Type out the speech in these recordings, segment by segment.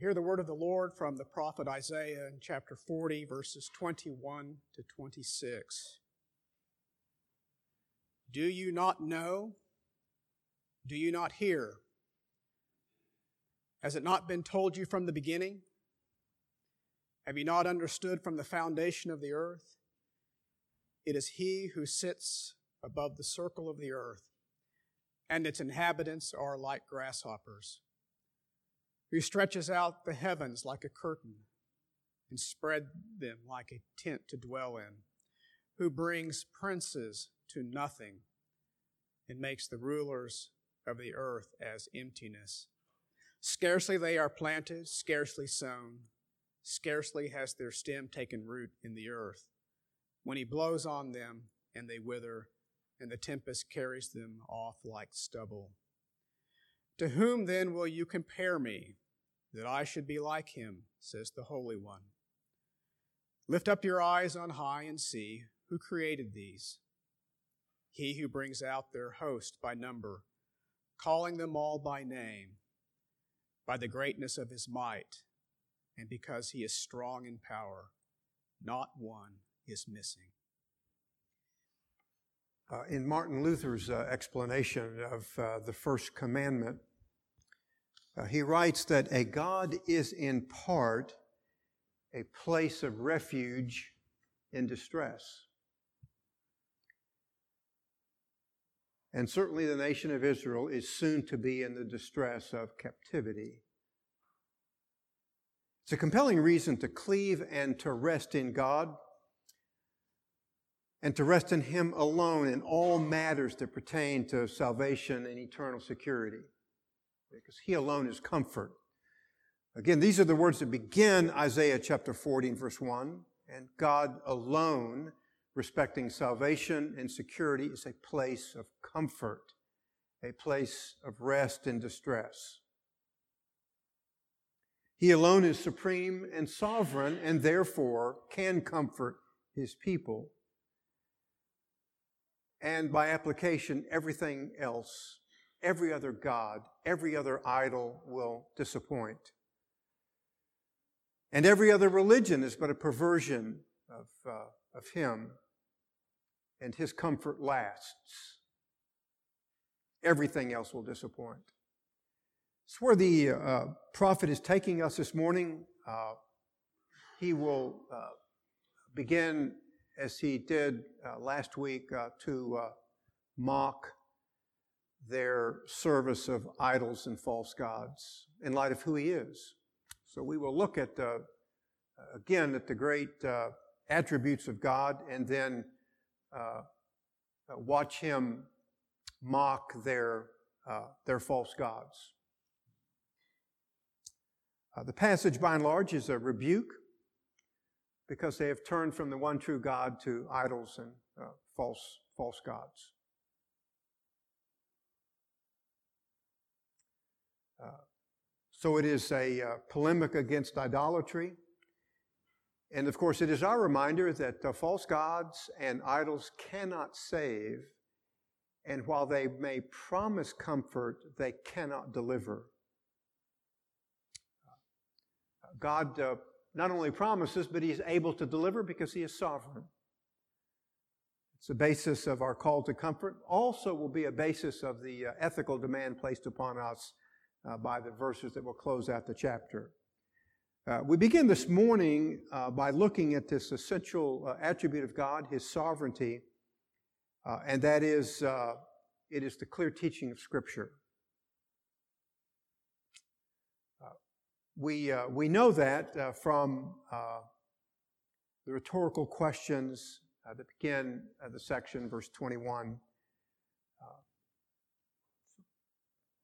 Hear the word of the Lord from the prophet Isaiah in chapter 40, verses 21 to 26. Do you not know? Do you not hear? Has it not been told you from the beginning? Have you not understood from the foundation of the earth? It is He who sits above the circle of the earth, and its inhabitants are like grasshoppers who stretches out the heavens like a curtain and spread them like a tent to dwell in, who brings princes to nothing and makes the rulers of the earth as emptiness. Scarcely they are planted, scarcely sown, scarcely has their stem taken root in the earth. When he blows on them, and they wither, and the tempest carries them off like stubble. To whom then will you compare me, that I should be like him, says the Holy One? Lift up your eyes on high and see who created these. He who brings out their host by number, calling them all by name, by the greatness of his might, and because he is strong in power, not one is missing. Uh, in Martin Luther's uh, explanation of uh, the first commandment, uh, he writes that a God is in part a place of refuge in distress. And certainly the nation of Israel is soon to be in the distress of captivity. It's a compelling reason to cleave and to rest in God and to rest in Him alone in all matters that pertain to salvation and eternal security. Because He alone is comfort. Again, these are the words that begin Isaiah chapter 40 verse 1. And God alone, respecting salvation and security, is a place of comfort, a place of rest in distress. He alone is supreme and sovereign and therefore can comfort his people and by application, everything else, every other God, every other idol will disappoint. And every other religion is but a perversion of, uh, of Him, and His comfort lasts. Everything else will disappoint. It's where the uh, prophet is taking us this morning. Uh, he will uh, begin as he did uh, last week, uh, to mock their service of idols and false gods in light of who he is. So we will look at, uh, again, at the great uh, attributes of God and then uh, watch him mock their, their false gods. the passage, by and large, is a rebuke because they have turned from the one true God to idols and uh, false, false gods. So it is a uh, polemic against idolatry. And of course, it is our reminder that uh, false gods and idols cannot save. And while they may promise comfort, they cannot deliver. God uh, not only promises, but he's able to deliver because he is sovereign. It's the basis of our call to comfort. Also, will be a basis of the uh, ethical demand placed upon us uh, by the verses that will close out the chapter. Uh, we begin this morning uh, by looking at this essential uh, attribute of God, His sovereignty, uh, and that is it is the clear teaching of Scripture. We, uh, we know that uh, from uh, the rhetorical questions uh, that begin the section, verse 21. Uh,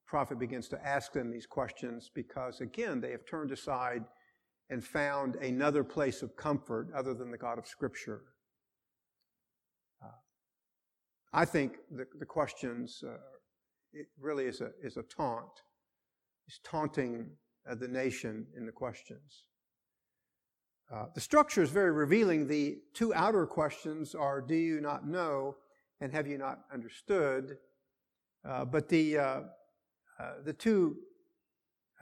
prophet begins to ask them these questions because, again, they have turned aside and found another place of comfort other than the God of Scripture. Uh, I think the, the questions, it really is a, is a taunt. It's taunting uh, the nation in the questions. Uh, the structure is very revealing. The two outer questions are Do you not know and have you not understood? Uh, but the, uh, the two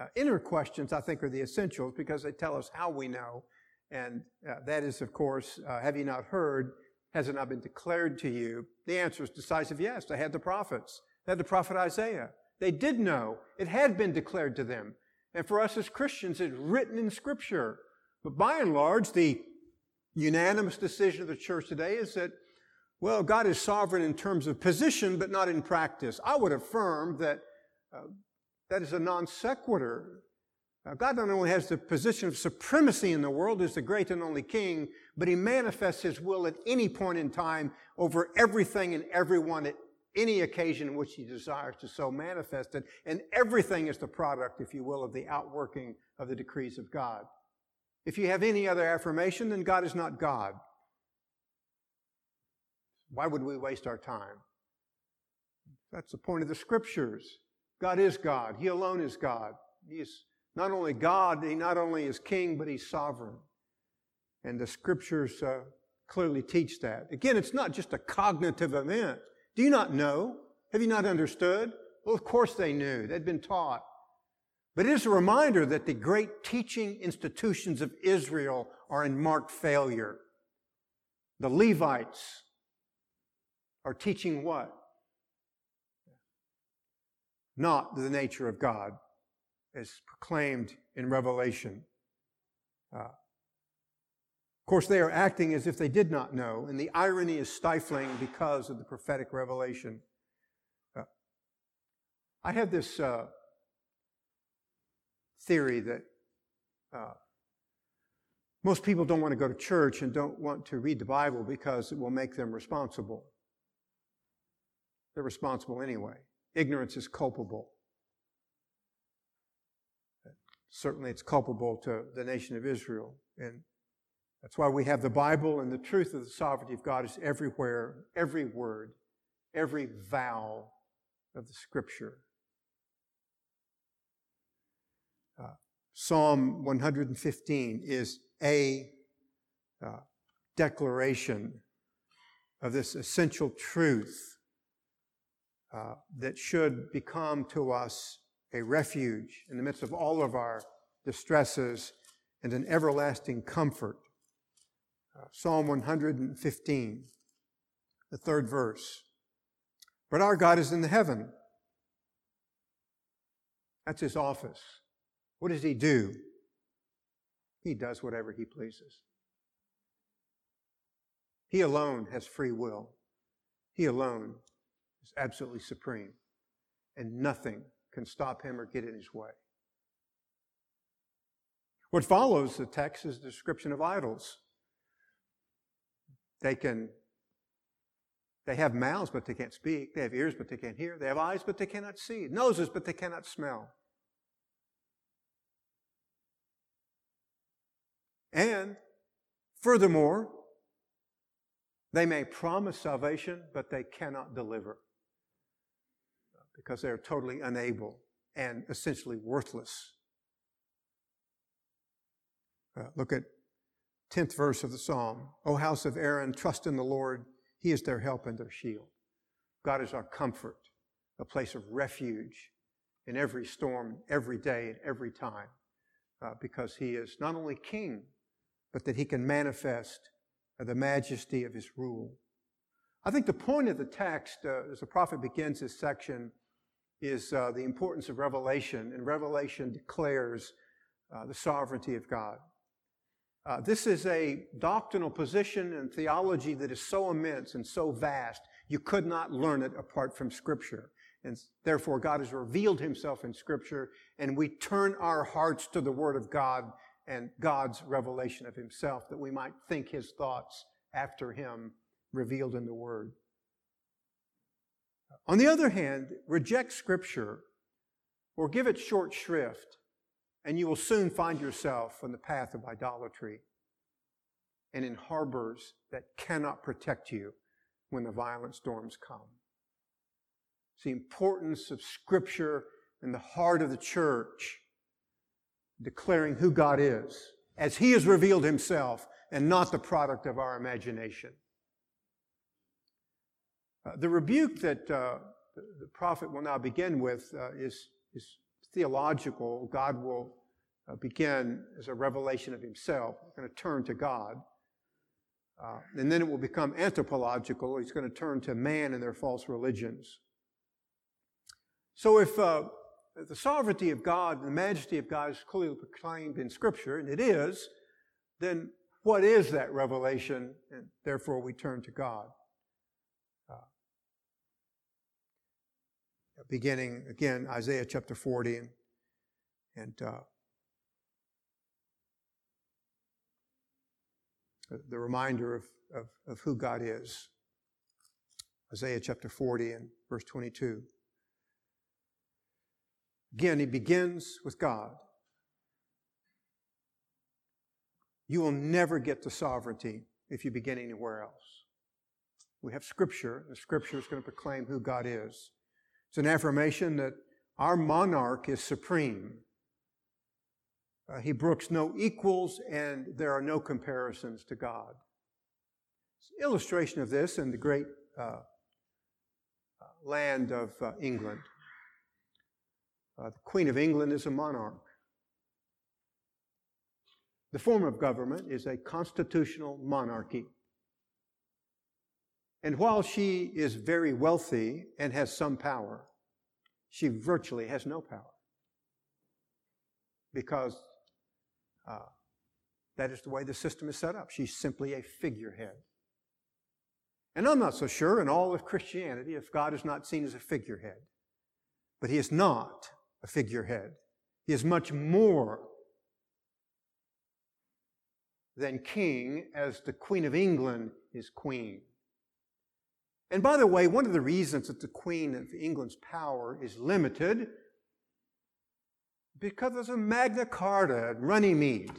uh, inner questions, I think, are the essentials because they tell us how we know. And uh, that is, of course, uh, have you not heard? Has it not been declared to you? The answer is decisive yes. They had the prophets. They had the prophet Isaiah. They did know. It had been declared to them. And for us as Christians, it's written in Scripture. But by and large, the unanimous decision of the church today is that, well, God is sovereign in terms of position, but not in practice. I would affirm that that is a non sequitur. Uh, God not only has the position of supremacy in the world as the great and only king, but he manifests his will at any point in time over everything and everyone at any occasion in which he desires to so manifest it. And everything is the product, if you will, of the outworking of the decrees of God. If you have any other affirmation, then God is not God. Why would we waste our time? That's the point of the scriptures. God is God. He alone is God. He is not only God, He not only is King, but He's sovereign. And the scriptures uh, clearly teach that. Again, it's not just a cognitive event. Do you not know? Have you not understood? Well, of course they knew. They'd been taught. But it is a reminder that the great teaching institutions of Israel are in marked failure. The Levites are teaching what? Not the nature of God as proclaimed in Revelation. Uh, of course, they are acting as if they did not know, and the irony is stifling because of the prophetic revelation. Uh, I have this uh, theory that uh, most people don't want to go to church and don't want to read the Bible because it will make them responsible. They're responsible anyway. Ignorance is culpable. Certainly, it's culpable to the nation of Israel. And that's why we have the Bible, and the truth of the sovereignty of God is everywhere, every word, every vow of the Scripture Uh, Psalm 115 is a uh, declaration of this essential truth uh, that should become to us a refuge in the midst of all of our distresses and an everlasting comfort. Uh, Psalm 115, the third verse. But our God is in the heaven. That's his office. What does he do? He does whatever he pleases. He alone has free will. He alone is absolutely supreme. And nothing can stop him or get in his way. What follows the text is a description of idols. They can they have mouths, but they can't speak. They have ears, but they can't hear. They have eyes, but they cannot see. Noses, but they cannot smell. And furthermore, they may promise salvation, but they cannot deliver because they are totally unable and essentially worthless. Uh, look at 10th verse of the psalm. O house of Aaron, trust in the Lord. He is their help and their shield. God is our comfort, a place of refuge in every storm, every day, and every time, uh, because He is not only King, but that he can manifest the majesty of his rule. I think the point of the text, uh, as the prophet begins this section, is uh, the importance of revelation, and revelation declares uh, the sovereignty of God. Uh, this is a doctrinal position and theology that is so immense and so vast, you could not learn it apart from Scripture. And therefore, God has revealed himself in Scripture, and we turn our hearts to the Word of God and God's revelation of himself, that we might think his thoughts after him revealed in the Word. On the other hand, reject Scripture or give it short shrift, and you will soon find yourself on the path of idolatry and in harbors that cannot protect you when the violent storms come. It's the importance of Scripture in the heart of the church declaring who God is as He has revealed Himself and not the product of our imagination. Uh, the rebuke that uh, the prophet will now begin with uh, is, is theological. God will uh, begin as a revelation of himself. We're going to turn to God. Uh, and then it will become anthropological. He's going to turn to man and their false religions. So if the sovereignty of God and the majesty of God is clearly proclaimed in Scripture, and it is, then what is that revelation? And therefore we turn to God. Beginning again, Isaiah chapter 40, and, and uh, the reminder of, of, of who God is. Isaiah chapter 40 and verse 22. Again, he begins with God. You will never get to sovereignty if you begin anywhere else. We have Scripture. The Scripture is going to proclaim who God is. It's an affirmation that our monarch is supreme. Uh, he brooks no equals, and there are no comparisons to God. illustration of this in the great uh, uh, land of uh, England. Uh, the Queen of England is a monarch. The form of government is a constitutional monarchy. And while she is very wealthy and has some power, she virtually has no power. Because uh, that is the way the system is set up. She's simply a figurehead. And I'm not so sure in all of Christianity if God is not seen as a figurehead. But he is not a figurehead. He is much more than king as the Queen of England is queen. And by the way, one of the reasons that the Queen of England's power is limited because there's a Magna Carta at Runnymede.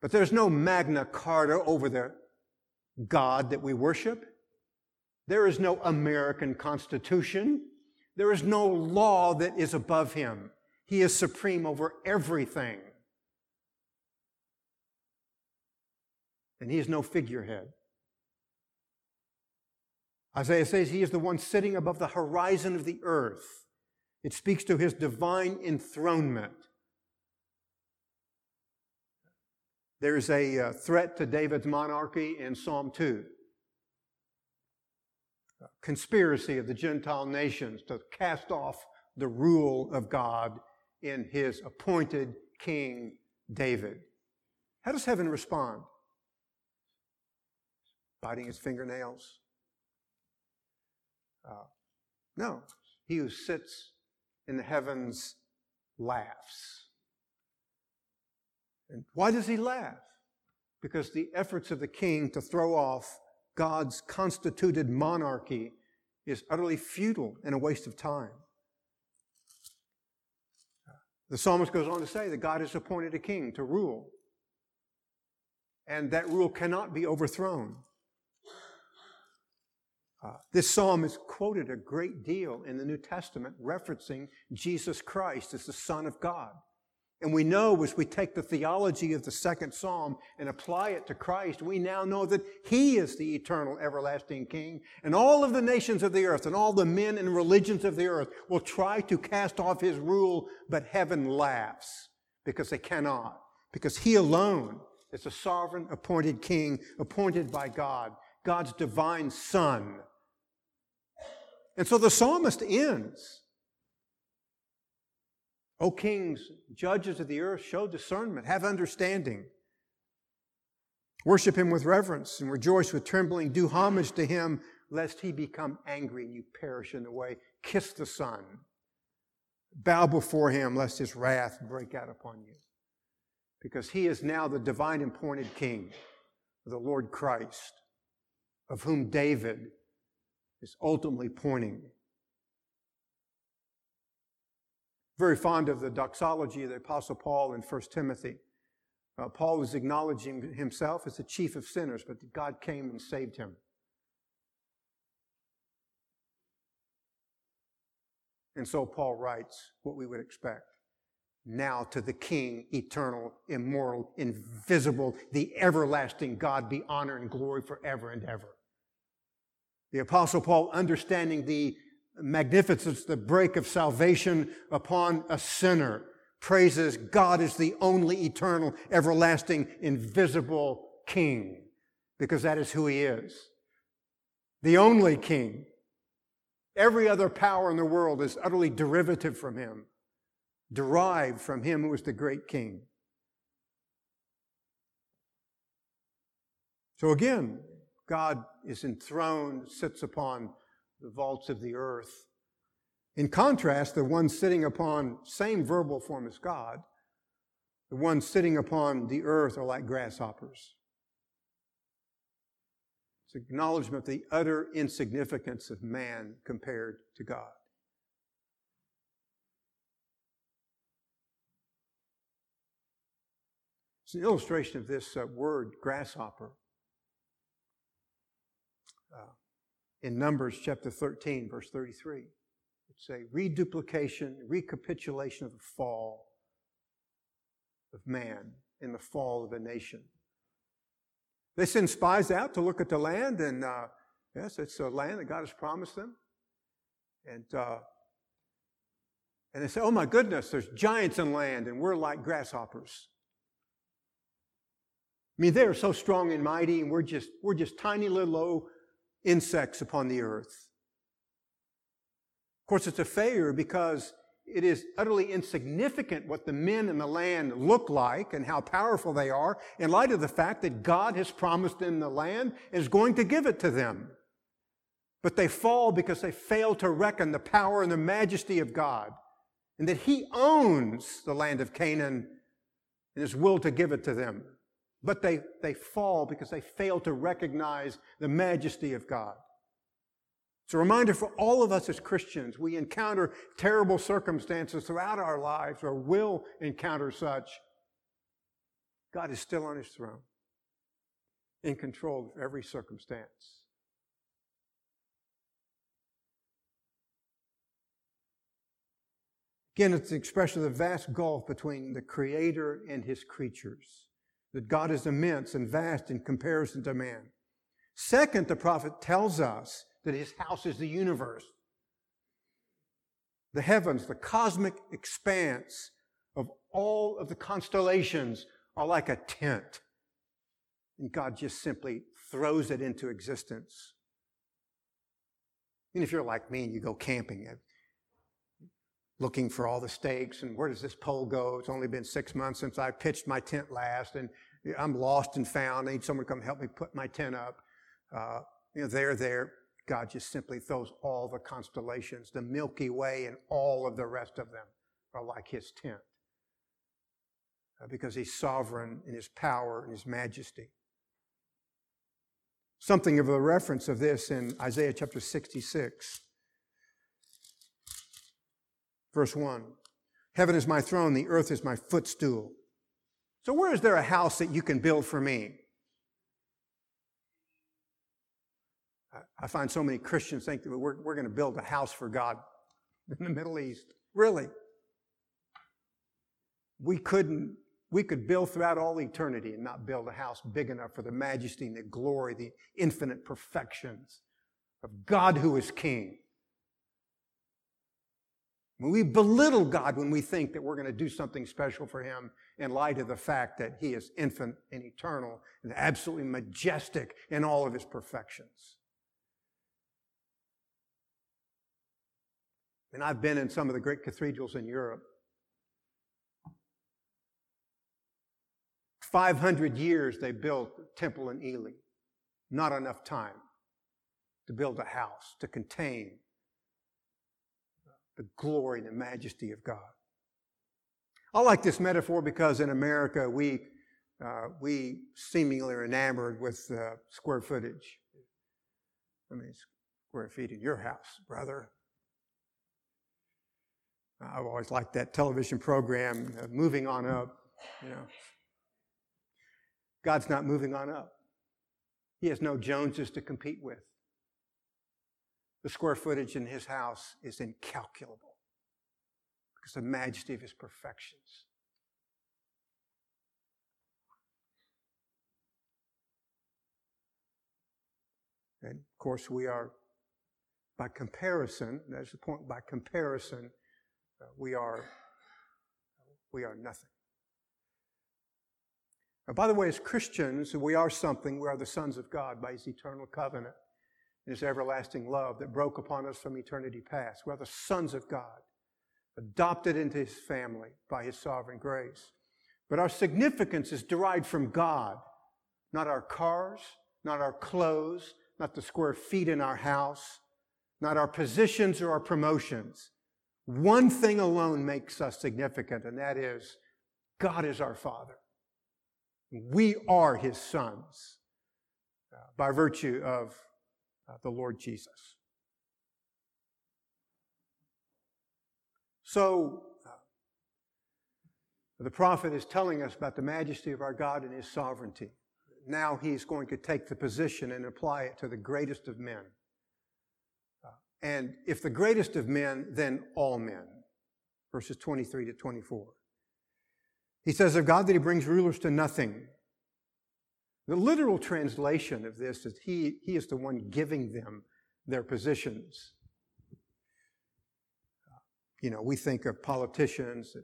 But there's no Magna Carta over the God that we worship. There is no American Constitution. There is no law that is above him. He is supreme over everything. And he is no figurehead. Isaiah says he is the one sitting above the horizon of the earth. It speaks to his divine enthronement. There's a uh, threat to David's monarchy in Psalm 2. A conspiracy of the Gentile nations to cast off the rule of God in his appointed king David. How does heaven respond? Biting his fingernails? Uh, no. He who sits in the heavens laughs. And why does he laugh? Because the efforts of the king to throw off God's constituted monarchy is utterly futile and a waste of time. The psalmist goes on to say that God has appointed a king to rule, and that rule cannot be overthrown. Uh, this psalm is quoted a great deal in the New Testament, referencing Jesus Christ as the Son of God. And we know as we take the theology of the second psalm and apply it to Christ, we now know that He is the eternal, everlasting King. And all of the nations of the earth and all the men and religions of the earth will try to cast off His rule, but heaven laughs because they cannot. Because He alone is a sovereign appointed King, appointed by God, God's divine Son and so the psalmist ends. O kings, judges of the earth, show discernment, have understanding. Worship him with reverence and rejoice with trembling. Do homage to him, lest he become angry and you perish in the way. Kiss the Son. Bow before him, lest his wrath break out upon you. Because he is now the divine appointed king, the Lord Christ, of whom David is ultimately pointing. Very fond of the doxology of the Apostle Paul in 1 Timothy. Uh, Paul was acknowledging himself as the chief of sinners, but God came and saved him. And so Paul writes what we would expect. Now to the King, eternal, immortal, invisible, the everlasting God be honor and glory forever and ever. The Apostle Paul, understanding the magnificence, the break of salvation upon a sinner. Praises God is the only eternal, everlasting, invisible King, because that is who He is. The only King. Every other power in the world is utterly derivative from Him, derived from Him who is the great King. So again, God is enthroned, sits upon the vaults of the earth. In contrast, the one sitting upon same verbal form as God, the ones sitting upon the earth are like grasshoppers. It's acknowledgement of the utter insignificance of man compared to God. It's an illustration of this uh, word, grasshopper. Uh, in Numbers chapter 13, verse 33. It's a reduplication, recapitulation of the fall of man in the fall of a nation. They send spies out to look at the land, and uh, yes, it's a land that God has promised them. And uh, and they say, "Oh my goodness, there's giants in land, and we're like grasshoppers." I mean, they are so strong and mighty, and we're just we're just tiny little insects upon the earth. Of course, it's a failure because it is utterly insignificant what the men in the land look like and how powerful they are in light of the fact that God has promised them the land and is going to give it to them. But they fall because they fail to reckon the power and the majesty of God and that He owns the land of Canaan and is will to give it to them. But they, they fall because they fail to recognize the majesty of God. It's a reminder for all of us as Christians. We encounter terrible circumstances throughout our lives or will encounter such. God is still on his throne, in control of every circumstance. Again, it's the expression of the vast gulf between the Creator and his creatures that God is immense and vast in comparison to man. Second, the prophet tells us that his house is the universe. The heavens, the cosmic expanse of all of the constellations are like a tent. And God just simply throws it into existence. And if you're like me and you go camping, looking for all the stakes and where does this pole go? It's only been six months since I pitched my tent last and I'm lost and found. I need someone to come help me put my tent up. Uh, you know, they're there. God just simply throws all the constellations, the Milky Way and all of the rest of them are like his tent. Uh, because he's sovereign in his power and his majesty. Something of a reference of this in Isaiah chapter 66. Verse 1 Heaven is my throne, the earth is my footstool. So, where is there a house that you can build for me? I find so many Christians think that we're, we're going to build a house for God in the Middle East. Really? We couldn't, we could build throughout all eternity and not build a house big enough for the majesty and the glory, the infinite perfections of God who is King. We belittle God when we think that we're going to do something special for Him in light of the fact that He is infinite and eternal and absolutely majestic in all of His perfections. And I've been in some of the great cathedrals in Europe. 500 years they built a temple in Ely. Not enough time to build a house to contain the glory and the majesty of God. I like this metaphor because in America we uh, we seemingly are enamored with uh, square footage. I mean, square feet in your house, brother. I've always liked that television program, uh, Moving On Up. You know, God's not moving on up. He has no Joneses to compete with. The square footage in his house is incalculable because the majesty of his perfections. And of course, we are by comparison, that's the point, by comparison, uh, we are we are nothing. Now, by the way, as Christians, we are something. We are the sons of God by His eternal covenant His everlasting love that broke upon us from eternity past. We are the sons of God, adopted into His family by His sovereign grace. But our significance is derived from God, not our cars, not our clothes, not the square feet in our house, not our positions or our promotions. One thing alone makes us significant, and that is God is our Father. We are His sons uh, by virtue of the Lord Jesus. So, uh, the prophet is telling us about the majesty of our God and His sovereignty. Now he's going to take the position and apply it to the greatest of men. And if the greatest of men, then all men. Verses 23 to 24. He says of God that he brings rulers to nothing. The literal translation of this is he, he is the one giving them their positions. You know, we think of politicians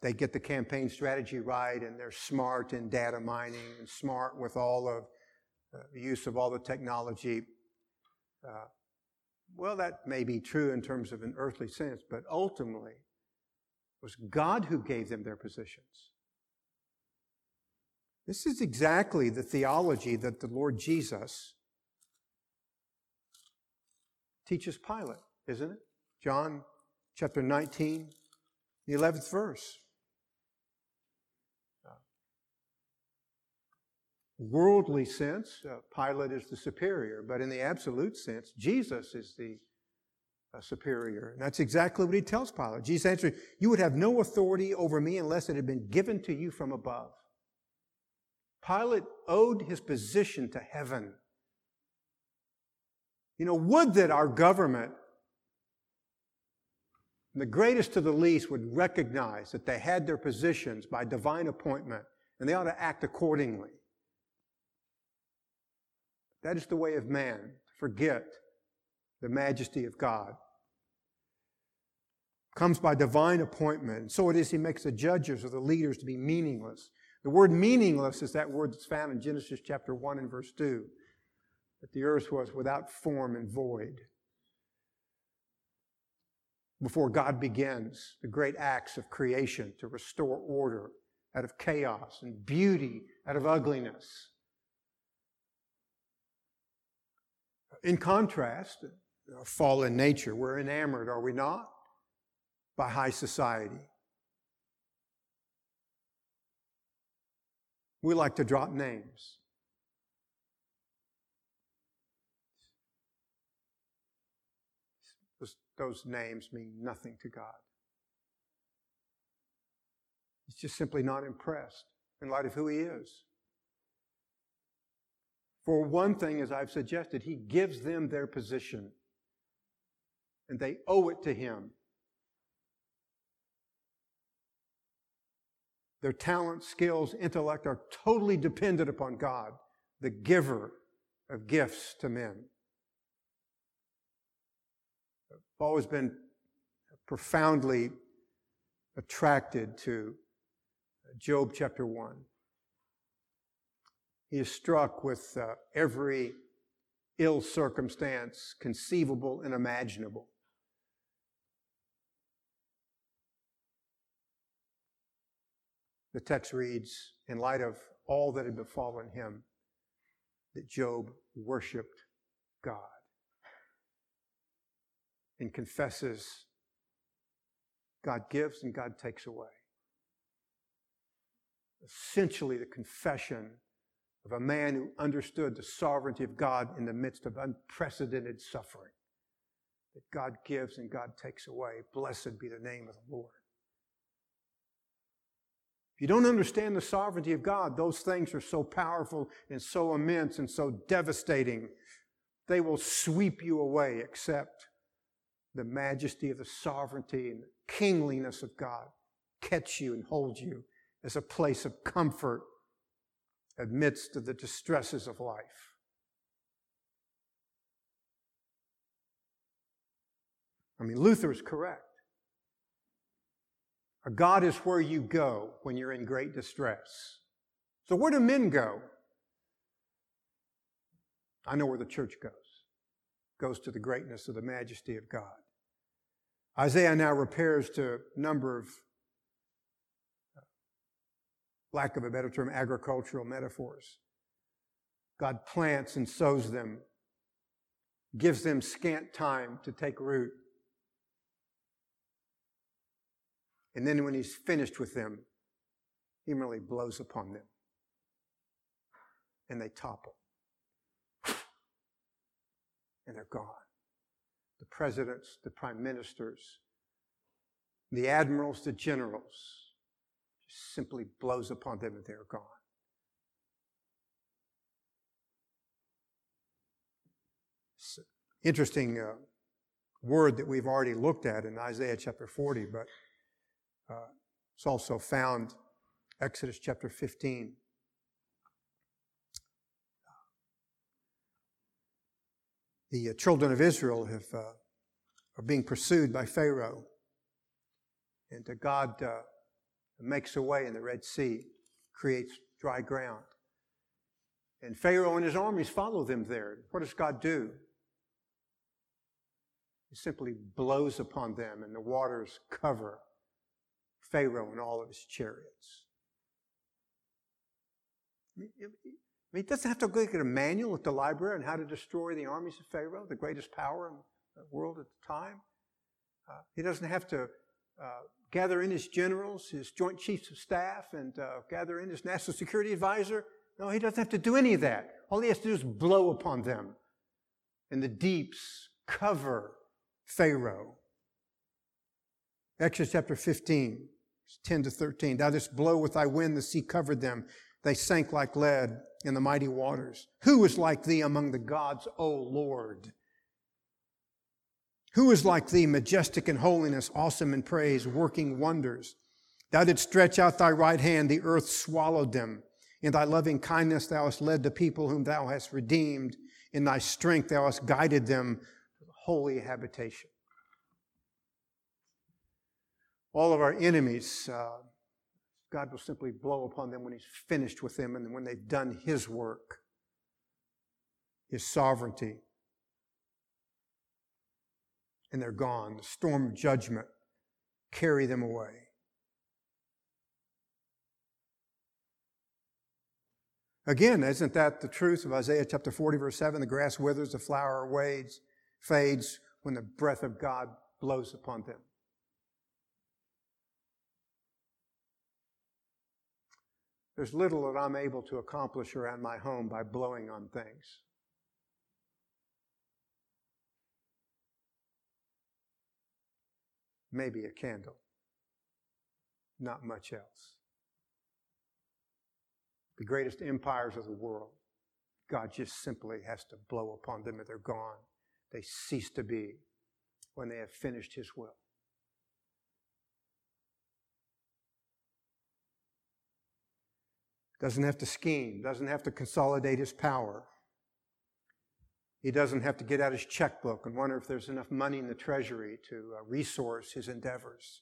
they get the campaign strategy right and they're smart in data mining and smart with all of uh, the use of all the technology. Uh, well, that may be true in terms of an earthly sense, but ultimately, it was God who gave them their positions. This is exactly the theology that the Lord Jesus teaches Pilate, isn't it? John chapter 19, the 11th verse. worldly sense, uh, Pilate is the superior, but in the absolute sense, Jesus is the uh, superior. And that's exactly what he tells Pilate. Jesus answered, You would have no authority over me unless it had been given to you from above. Pilate owed his position to heaven. You know, would that our government, the greatest to the least, would recognize that they had their positions by divine appointment and they ought to act accordingly. That is the way of man, to forget the majesty of God. Comes by divine appointment. So it is he makes the judges or the leaders to be meaningless. The word meaningless is that word that's found in Genesis chapter 1 and verse 2. That the earth was without form and void. Before God begins the great acts of creation to restore order out of chaos and beauty out of ugliness. In contrast, fallen nature, we're enamored, are we not? By high society. We like to drop names. Those, names mean nothing to God. He's just simply not impressed in light of who He is. For one thing, as I've suggested, he gives them their position, and they owe it to him. Their talent, skills, intellect are totally dependent upon God, the giver of gifts to men. I've always been profoundly attracted to Job chapter 1. He is struck with uh, every ill circumstance conceivable and imaginable. The text reads, in light of all that had befallen him, that Job worshiped God and confesses God gives and God takes away. Essentially, the confession of a man who understood the sovereignty of God in the midst of unprecedented suffering. That God gives and God takes away. Blessed be the name of the Lord. If you don't understand the sovereignty of God, those things are so powerful and so immense and so devastating, they will sweep you away, except the majesty of the sovereignty and the kingliness of God catch you and hold you as a place of comfort amidst of the distresses of life. I mean, Luther is correct. A God is where you go when you're in great distress. So, where do men go? I know where the church goes. It Goes to the greatness of the majesty of God. Isaiah now repairs to a number of, lack of a better term, agricultural metaphors. God plants and sows them, gives them scant time to take root. And then when he's finished with them, he merely blows upon them. And they topple. And they're gone. The presidents, the prime ministers, the admirals, the generals, just simply blows upon them and they're gone. interesting uh, word that we've already looked at in Isaiah chapter 40, but uh, it's also found Exodus chapter 15. The uh, children of Israel have, uh, are being pursued by Pharaoh, and God uh, makes a way in the Red Sea, creates dry ground. And Pharaoh and his armies follow them there. What does God do? He simply blows upon them, and the waters cover Pharaoh and all of his chariots. I mean, he doesn't have to look at a manual at the library on how to destroy the armies of Pharaoh, the greatest power in the world at the time. Uh, he doesn't have to uh, gather in his generals, his joint chiefs of staff, and uh, gather in his national security advisor. No, he doesn't have to do any of that. All he has to do is blow upon them. And the deeps cover Pharaoh. Exodus chapter 15. 10 to 13. Thou didst blow with thy wind, the sea covered them. They sank like lead in the mighty waters. Who is like thee among the gods, O Lord? Who is like thee, majestic in holiness, awesome in praise, working wonders? Thou didst stretch out thy right hand, the earth swallowed them. In thy loving kindness thou hast led the people whom thou hast redeemed. In thy strength thou hast guided them to the holy habitation all of our enemies, uh, God will simply blow upon them when He's finished with them and when they've done His work, His sovereignty. And they're gone. The storm of judgment carry them away. Again, isn't that the truth of Isaiah chapter 40, verse 7? The grass withers, the flower wades, fades when the breath of God blows upon them. There's little that I'm able to accomplish around my home by blowing on things. Maybe a candle, not much else. The greatest empires of the world, God just simply has to blow upon them and they're gone. They cease to be when they have finished His will. Doesn't have to scheme, doesn't have to consolidate his power. He doesn't have to get out his checkbook and wonder if there's enough money in the treasury to uh, resource his endeavors.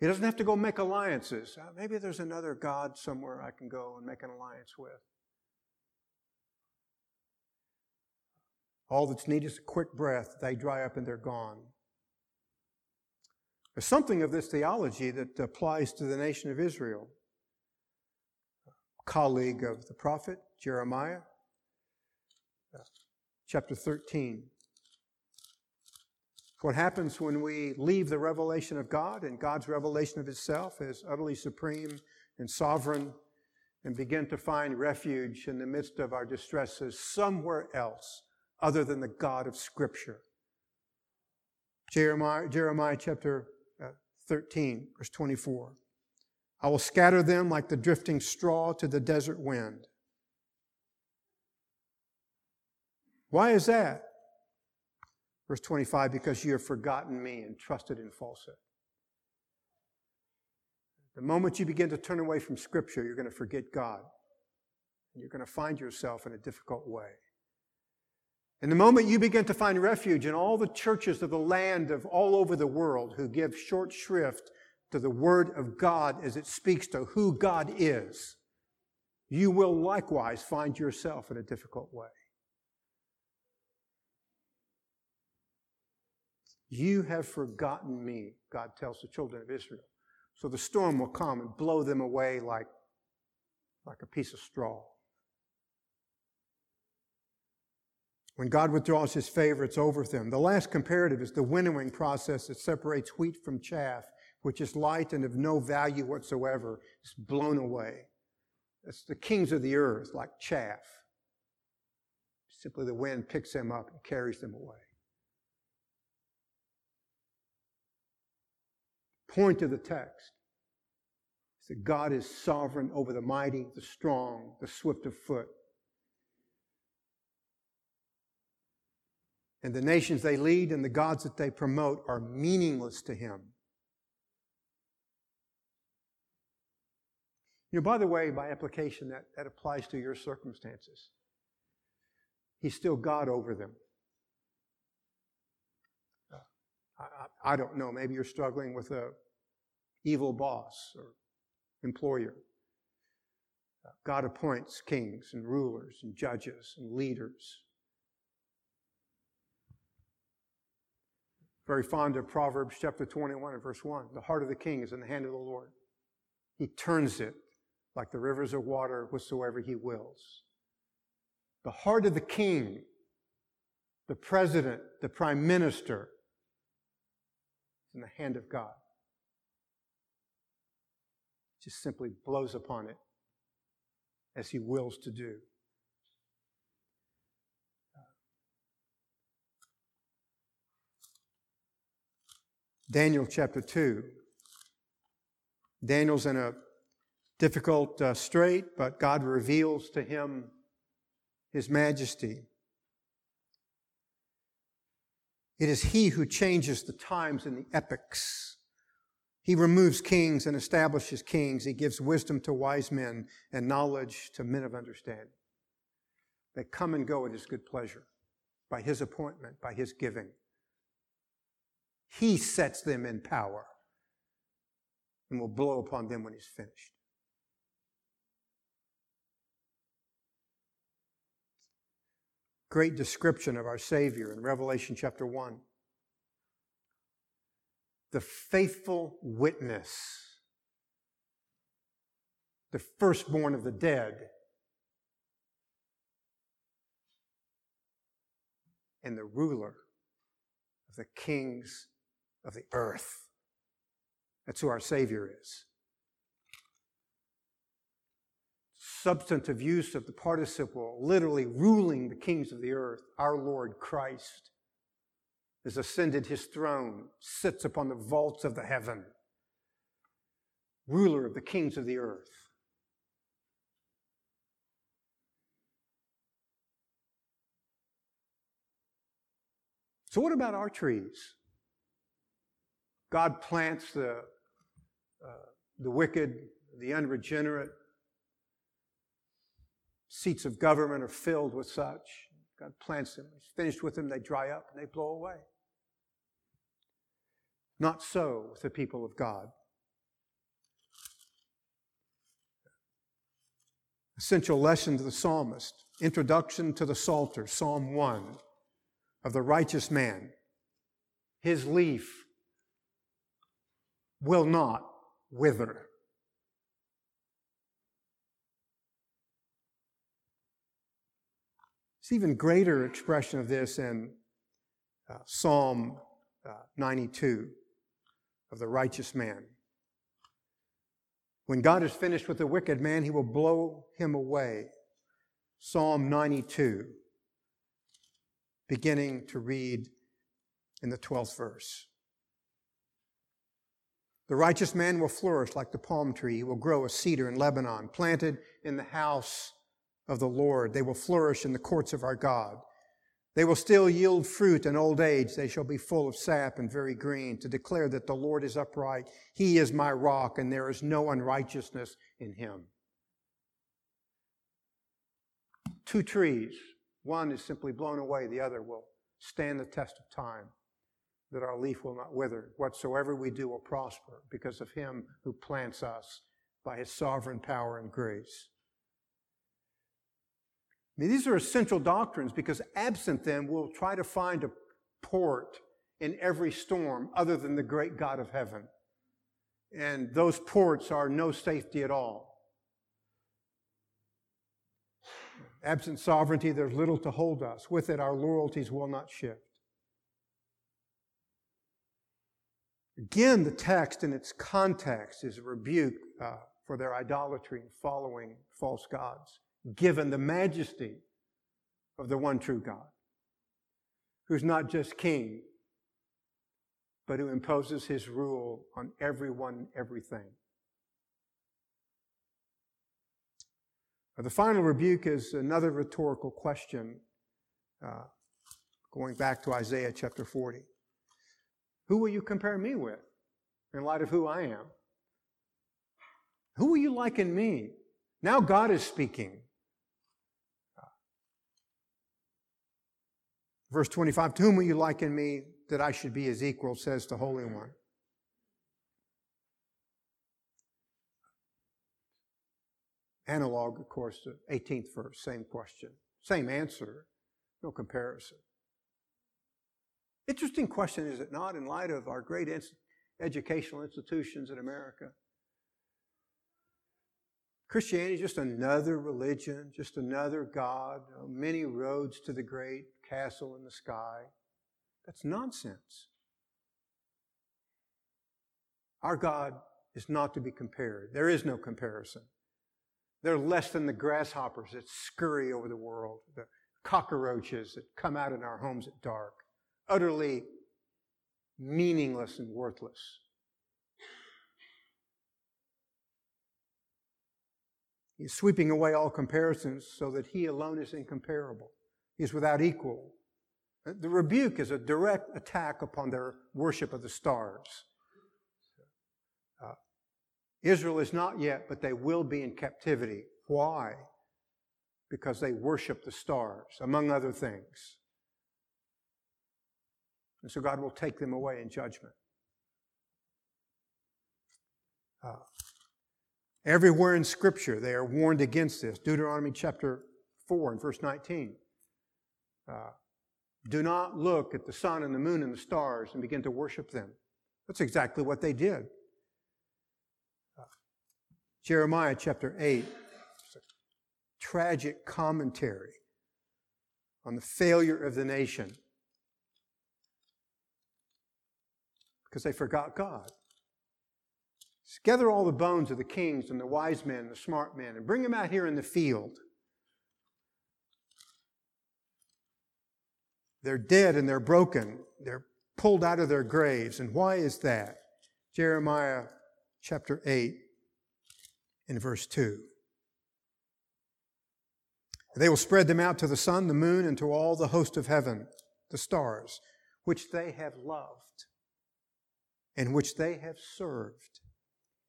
He doesn't have to go make alliances. Uh, maybe there's another God somewhere I can go and make an alliance with. All that's needed is a quick breath. They dry up and they're gone. There's something of this theology that applies to the nation of Israel colleague of the prophet, Jeremiah. Chapter 13. What happens when we leave the revelation of God and God's revelation of Himself as utterly supreme and sovereign and begin to find refuge in the midst of our distresses somewhere else other than the God of Scripture. Jeremiah, Jeremiah chapter uh, 13, verse 24. I will scatter them like the drifting straw to the desert wind. Why is that? Verse 25, because you have forgotten me and trusted in falsehood. The moment you begin to turn away from Scripture, you're going to forget God. You're going to find yourself in a difficult way. And the moment you begin to find refuge in all the churches of the land of all over the world who give short shrift to the Word of God as it speaks to who God is, you will likewise find yourself in a difficult way. You have forgotten me, God tells the children of Israel. So the storm will come and blow them away like, like a piece of straw. When God withdraws his favor, it's over them. The last comparative is the winnowing process that separates wheat from chaff, which is light and of no value whatsoever. is blown away. It's the kings of the earth, like chaff. Simply the wind picks them up and carries them away. Point of the text is that God is sovereign over the mighty, the strong, the swift of foot. And the nations they lead and the gods that they promote are meaningless to him. You know, by the way, by application, that, that applies to your circumstances. He's still God over them. I, I, don't know. Maybe you're struggling with a evil boss or employer. God appoints kings and rulers and judges and leaders. Very fond of Proverbs chapter 21 and verse 1. The heart of the king is in the hand of the Lord. He turns it like the rivers of water whatsoever he wills. The heart of the king, the president, the prime minister, is in the hand of God. Just simply blows upon it as he wills to do. Daniel chapter 2. Daniel's in a difficult uh, strait, but God reveals to him his majesty. It is he who changes the times and the epochs. He removes kings and establishes kings. He gives wisdom to wise men and knowledge to men of understanding. They come and go at his good pleasure, by his appointment, by his giving. He sets them in power and will blow upon them when he's finished. Great description of our Savior in Revelation chapter 1. The faithful witness, the firstborn of the dead, and the ruler of the kings of the earth. That's who our Savior is. Substantive use of the participle, literally ruling the kings of the earth, our Lord Christ has ascended his throne, sits upon the vaults of the heaven, ruler of the kings of the earth. So, what about our trees? God plants the, uh, the wicked, the unregenerate, seats of government are filled with such. God plants them. He's finished with them, they dry up and they blow away. Not so with the people of God. Essential lesson to the psalmist. Introduction to the Psalter, Psalm 1 of the righteous man. His leaf will not wither. It's even greater expression of this in uh, Psalm uh, 92 of the righteous man. When God is finished with the wicked man, he will blow him away. Psalm 92, beginning to read in the 12th verse. The righteous man will flourish like the palm tree. He will grow a cedar in Lebanon, planted in the house of the Lord. They will flourish in the courts of our God. They will still yield fruit in old age. They shall be full of sap and very green to declare that the Lord is upright. He is my rock and there is no unrighteousness in him. Two trees One is simply blown away, the other will stand the test of time, that our leaf will not wither. Whatsoever we do will prosper because of him who plants us by his sovereign power and grace. I mean, these are essential doctrines because absent them, we'll try to find a port in every storm other than the great God of heaven. And those ports are no safety at all. Absent sovereignty, there's little to hold us. With it, our loyalties will not shift. Again, the text in its context is a rebuke uh, for their idolatry and following false gods, given the majesty of the one true God, who's not just king, but who imposes his rule on everyone, everything. The final rebuke is another rhetorical question, uh, going back to Isaiah chapter 40. Who will you compare me with in light of who I am? Who will you liken me? Now God is speaking. Verse 25, to whom will you liken me that I should be his equal, says the Holy One. Analog, of course, to 18th verse, same question, same answer, no comparison. Interesting question, is it not, in light of our great educational institutions in America? Christianity is just another religion, just another God, many roads to the great castle in the sky. That's nonsense. Our God is not to be compared. There is no comparison. They're less than the grasshoppers that scurry over the world, the cockroaches that come out in our homes at dark, utterly meaningless and worthless. He's sweeping away all comparisons so that he alone is incomparable. Is without equal. The rebuke is a direct attack upon their worship of the stars. Uh, Israel is not yet, but they will be in captivity. Why? Because they worship the stars, among other things. And so God will take them away in judgment. Uh, everywhere in Scripture, they are warned against this. Deuteronomy chapter 4 and verse 19. Do not look at the sun and the moon and the stars and begin to worship them. That's exactly what they did. Jeremiah chapter 8, tragic commentary on the failure of the nation because they forgot God. gather all the bones of the kings and the wise men and the smart men and bring them out here in the field. They're dead and they're broken. They're pulled out of their graves. And why is that? Jeremiah chapter 8 in verse 2. They will spread them out to the sun, the moon, and to all the host of heaven, the stars, which they have loved, and which they have served,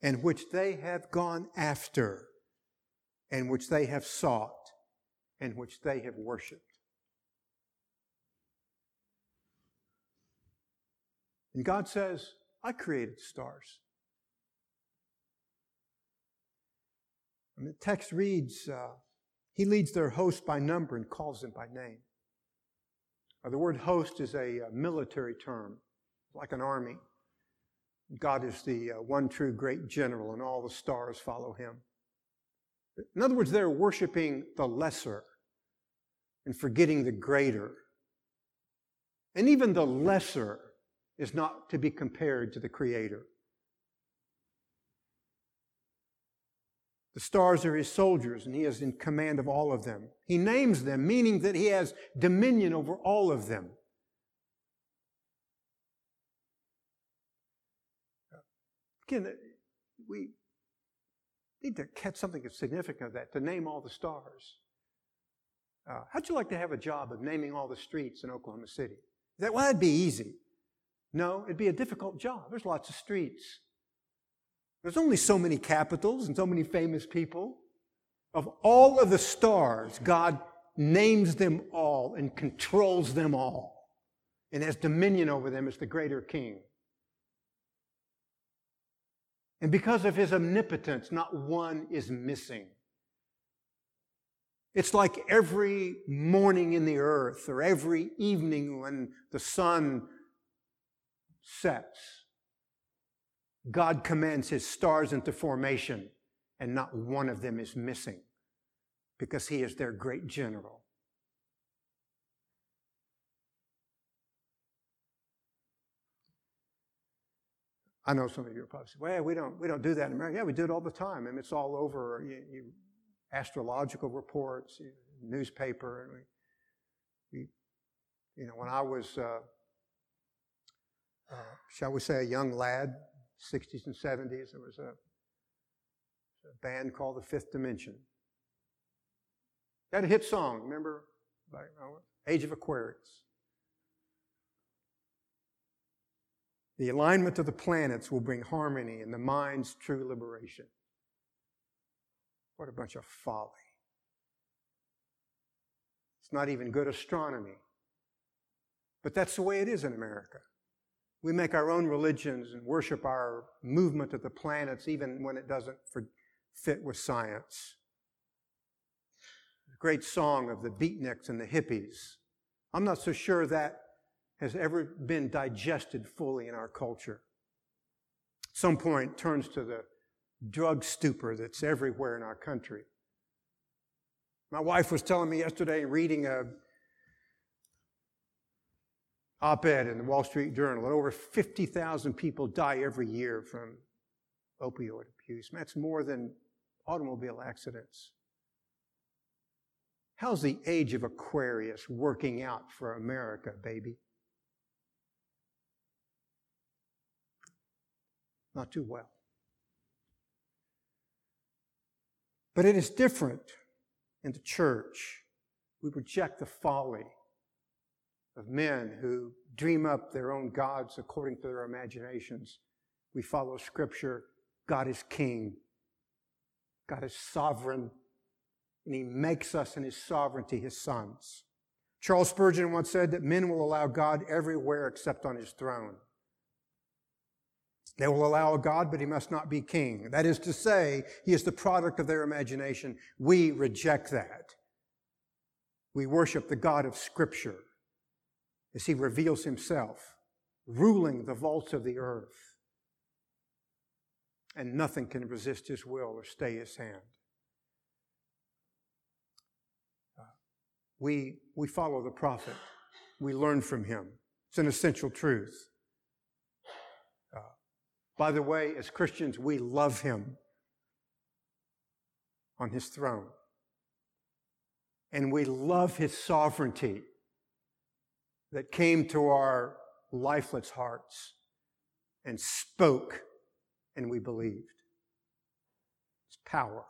and which they have gone after, and which they have sought, and which they have worshiped. And God says, I created stars. And the text reads, uh, He leads their host by number and calls them by name. Uh, the word host is a, a, uh, military term, like an army. God is the uh, one true great general, and all the stars follow him. In other words, they're worshiping the lesser and forgetting the greater. And even the lesser is not to be compared to the Creator. The stars are his soldiers, and he is in command of all of them. He names them, meaning that he has dominion over all of them. Again, we need to catch something significant of that, to name all the stars. Uh, how'd you like to have a job of naming all the streets in Oklahoma City? That, well, that'd be easy. No, it'd be a difficult job. There's lots of streets. There's only so many capitals and so many famous people. Of all of the stars God names them all and controls them all and has dominion over them as the greater king. And because of his omnipotence, not one is missing. It's like every morning in the earth or every evening when the sun sets, God commands his stars into formation and not one of them is missing because he is their great general. I know some of you are probably saying, well, we don't, we don't do that in America. Yeah, we do it all the time. I mean, it's all over you, you, astrological reports, you, newspaper. We, we, you know, when I was, uh, shall we say, a young lad, 60s and 70s, there was a, a band called The Fifth Dimension. They had a hit song, remember? Age of Aquarius. The alignment of the planets will bring harmony and the mind's true liberation. What a bunch of folly. It's not even good astronomy. But that's the way it is in America. We make our own religions and worship our movement of the planets even when it doesn't fit with science. The great song of the beatniks and the hippies. I'm not so sure that has ever been digested fully in our culture. At some point turns to the drug stupor that's everywhere in our country. My wife was telling me yesterday, reading a op-ed in the Wall Street Journal, that over 50,000 people die every year from opioid abuse. That's more than automobile accidents. How's the age of Aquarius working out for America, baby? not too well. But it is different in the church. We reject the folly of men who dream up their own gods according to their imaginations. We follow Scripture. God is king. God is sovereign. And he makes us in his sovereignty his sons. Charles Spurgeon once said that men will allow God everywhere except on his throne. They will allow a God, but he must not be king. That is to say, he is the product of their imagination. We reject that. We worship the God of Scripture as he reveals himself, ruling the vaults of the earth. And nothing can resist his will or stay his hand. Uh, we, we follow the prophet. We learn from him. It's an essential truth. By the way, as Christians, we love him on his throne. And we love his sovereignty that came to our lifeless hearts and spoke, and we believed. His power.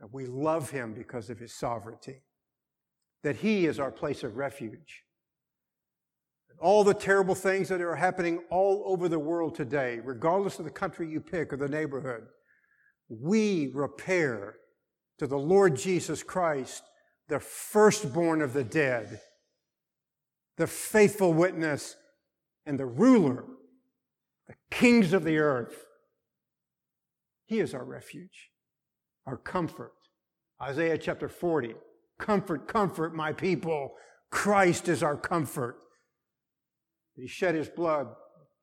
And we love him because of his sovereignty. That he is our place of refuge all the terrible things that are happening all over the world today, regardless of the country you pick or the neighborhood, we repair to the Lord Jesus Christ, the firstborn of the dead, the faithful witness, and the ruler, the kings of the earth. He is our refuge, our comfort. Isaiah chapter 40. Comfort, comfort my people. Christ is our comfort. He shed his blood,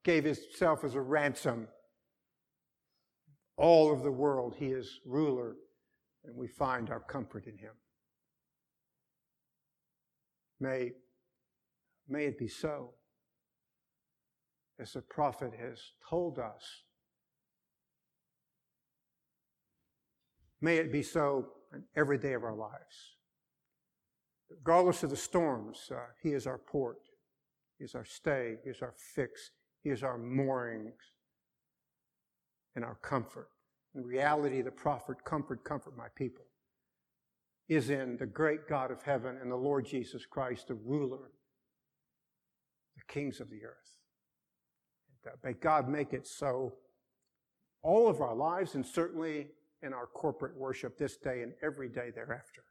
gave himself as a ransom. All of the world, he is ruler, and we find our comfort in him. May, may it be so, as the prophet has told us. May it be so in every day of our lives. Regardless of the storms, uh, He is our port. He is our stay. He is our fix. He is our moorings and our comfort. In reality, the prophet, comfort, comfort my people, is in the great God of heaven and the Lord Jesus Christ, the ruler, the kings of the earth. May God make it so all of our lives and certainly in our corporate worship this day and every day thereafter.